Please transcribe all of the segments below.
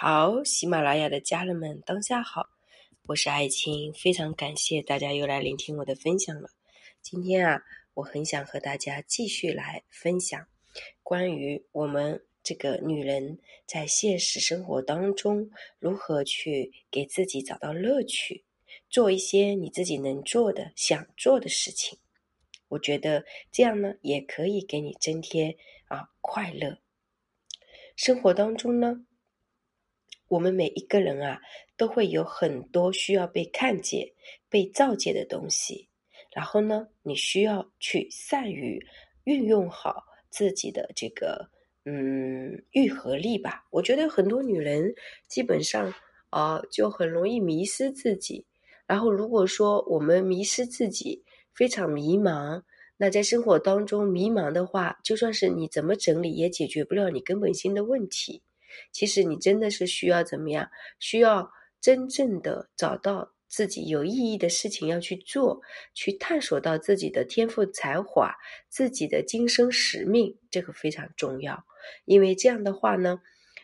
好，喜马拉雅的家人们，当下好，我是爱青，非常感谢大家又来聆听我的分享了。今天啊，我很想和大家继续来分享关于我们这个女人在现实生活当中如何去给自己找到乐趣，做一些你自己能做的、想做的事情。我觉得这样呢，也可以给你增添啊快乐。生活当中呢。我们每一个人啊，都会有很多需要被看见、被造见的东西。然后呢，你需要去善于运用好自己的这个嗯愈合力吧。我觉得很多女人基本上啊，就很容易迷失自己。然后如果说我们迷失自己，非常迷茫，那在生活当中迷茫的话，就算是你怎么整理，也解决不了你根本性的问题。其实你真的是需要怎么样？需要真正的找到自己有意义的事情要去做，去探索到自己的天赋才华、自己的今生使命，这个非常重要。因为这样的话呢，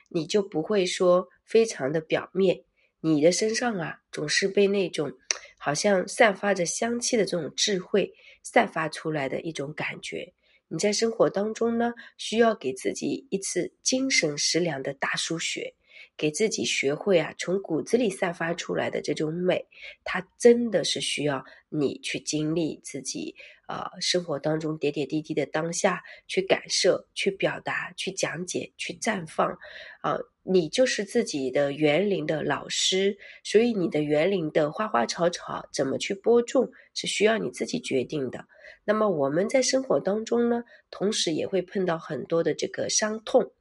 你就不会说非常的表面，你的身上啊总是被那种好像散发着香气的这种智慧散发出来的一种感觉。你在生活当中呢，需要给自己一次精神食粮的大输血，给自己学会啊，从骨子里散发出来的这种美，它真的是需要你去经历自己呃生活当中点点滴滴的当下，去感受、去表达、去讲解、去绽放啊。你就是自己的园林的老师，所以你的园林的花花草草怎么去播种，是需要你自己决定的。那么我们在生活当中呢，同时也会碰到很多的这个伤痛，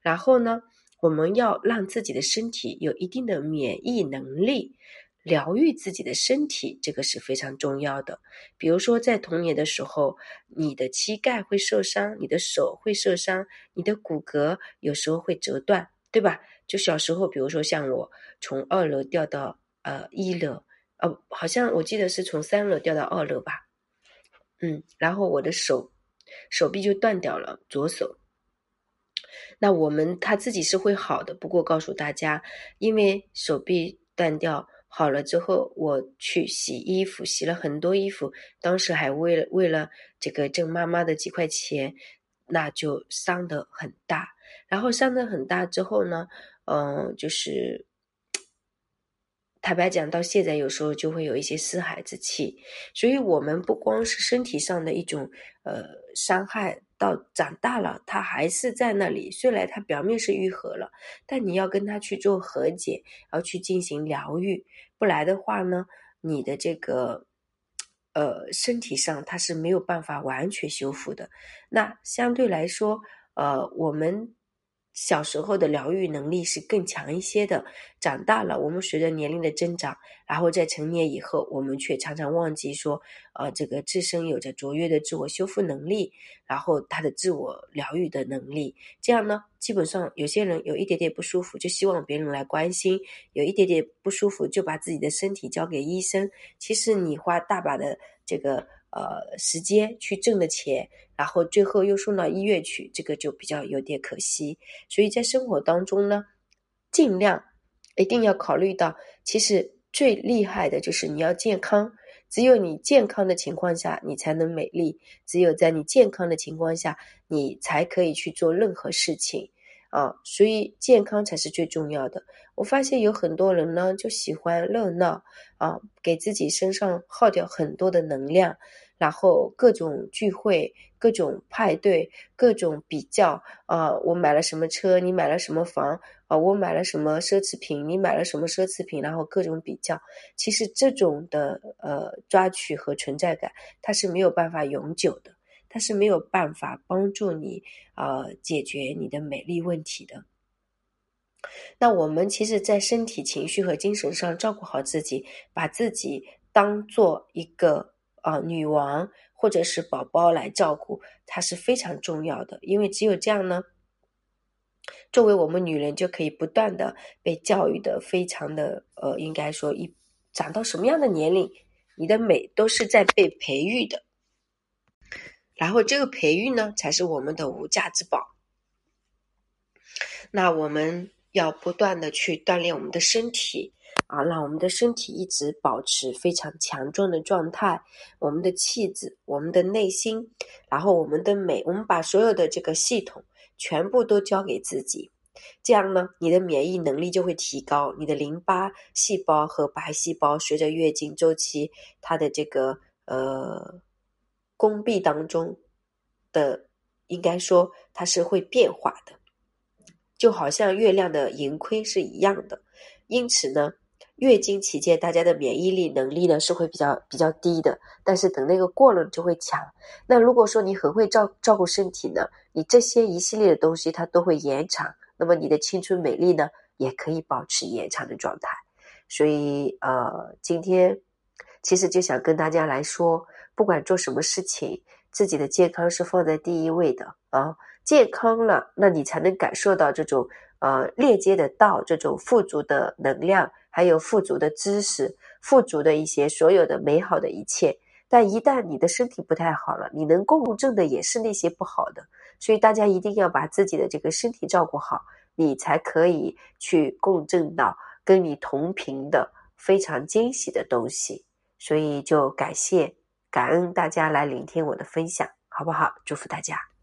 然后呢，我们要让自己的身体有一定的免疫能力，疗愈自己的身体，这个是非常重要的。比如说在童年的时候，你的膝盖会受伤，你的手会受伤，你的骨骼有时候会折断。对吧？就小时候，比如说像我从二楼掉到呃一楼，呃，好像我记得是从三楼掉到二楼吧，嗯，然后我的手手臂就断掉了，左手。那我们他自己是会好的，不过告诉大家，因为手臂断掉好了之后，我去洗衣服，洗了很多衣服，当时还为了为了这个挣妈妈的几块钱，那就伤得很大。然后伤得很大之后呢，嗯，就是坦白讲，到现在有时候就会有一些四海之气。所以，我们不光是身体上的一种呃伤害，到长大了，他还是在那里。虽然他表面是愈合了，但你要跟他去做和解，要去进行疗愈。不来的话呢，你的这个呃身体上它是没有办法完全修复的。那相对来说，呃，我们。小时候的疗愈能力是更强一些的，长大了，我们随着年龄的增长，然后在成年以后，我们却常常忘记说，呃，这个自身有着卓越的自我修复能力，然后他的自我疗愈的能力，这样呢，基本上有些人有一点点不舒服，就希望别人来关心；有一点点不舒服，就把自己的身体交给医生。其实你花大把的这个。呃，时间去挣的钱，然后最后又送到医院去，这个就比较有点可惜。所以在生活当中呢，尽量一定要考虑到，其实最厉害的就是你要健康。只有你健康的情况下，你才能美丽；只有在你健康的情况下，你才可以去做任何事情啊。所以健康才是最重要的。我发现有很多人呢，就喜欢热闹啊，给自己身上耗掉很多的能量。然后各种聚会、各种派对、各种比较啊，我买了什么车，你买了什么房啊？我买了什么奢侈品，你买了什么奢侈品？然后各种比较，其实这种的呃抓取和存在感，它是没有办法永久的，它是没有办法帮助你啊解决你的美丽问题的。那我们其实，在身体、情绪和精神上照顾好自己，把自己当做一个。啊，女王或者是宝宝来照顾，它是非常重要的，因为只有这样呢，作为我们女人就可以不断的被教育的非常的呃，应该说一长到什么样的年龄，你的美都是在被培育的，然后这个培育呢，才是我们的无价之宝。那我们要不断的去锻炼我们的身体啊，让我们的身体一直保持非常强壮的状态，我们的气质，我们的内心，然后我们的美，我们把所有的这个系统全部都交给自己。这样呢，你的免疫能力就会提高，你的淋巴细胞和白细胞随着月经周期，它的这个呃宫壁当中的，应该说它是会变化的，就好像月亮的盈亏是一样的。因此呢，月经期间大家的免疫力能力呢是会比较比较低的，但是等那个过了就会强。那如果说你很会照照顾身体呢，你这些一系列的东西它都会延长。那么你的青春美丽呢，也可以保持延长的状态。所以，呃，今天其实就想跟大家来说，不管做什么事情，自己的健康是放在第一位的啊。健康了，那你才能感受到这种呃链接的道，这种富足的能量，还有富足的知识，富足的一些所有的美好的一切。但一旦你的身体不太好了，你能共振的也是那些不好的。所以大家一定要把自己的这个身体照顾好，你才可以去共振到跟你同频的非常惊喜的东西。所以就感谢、感恩大家来聆听我的分享，好不好？祝福大家。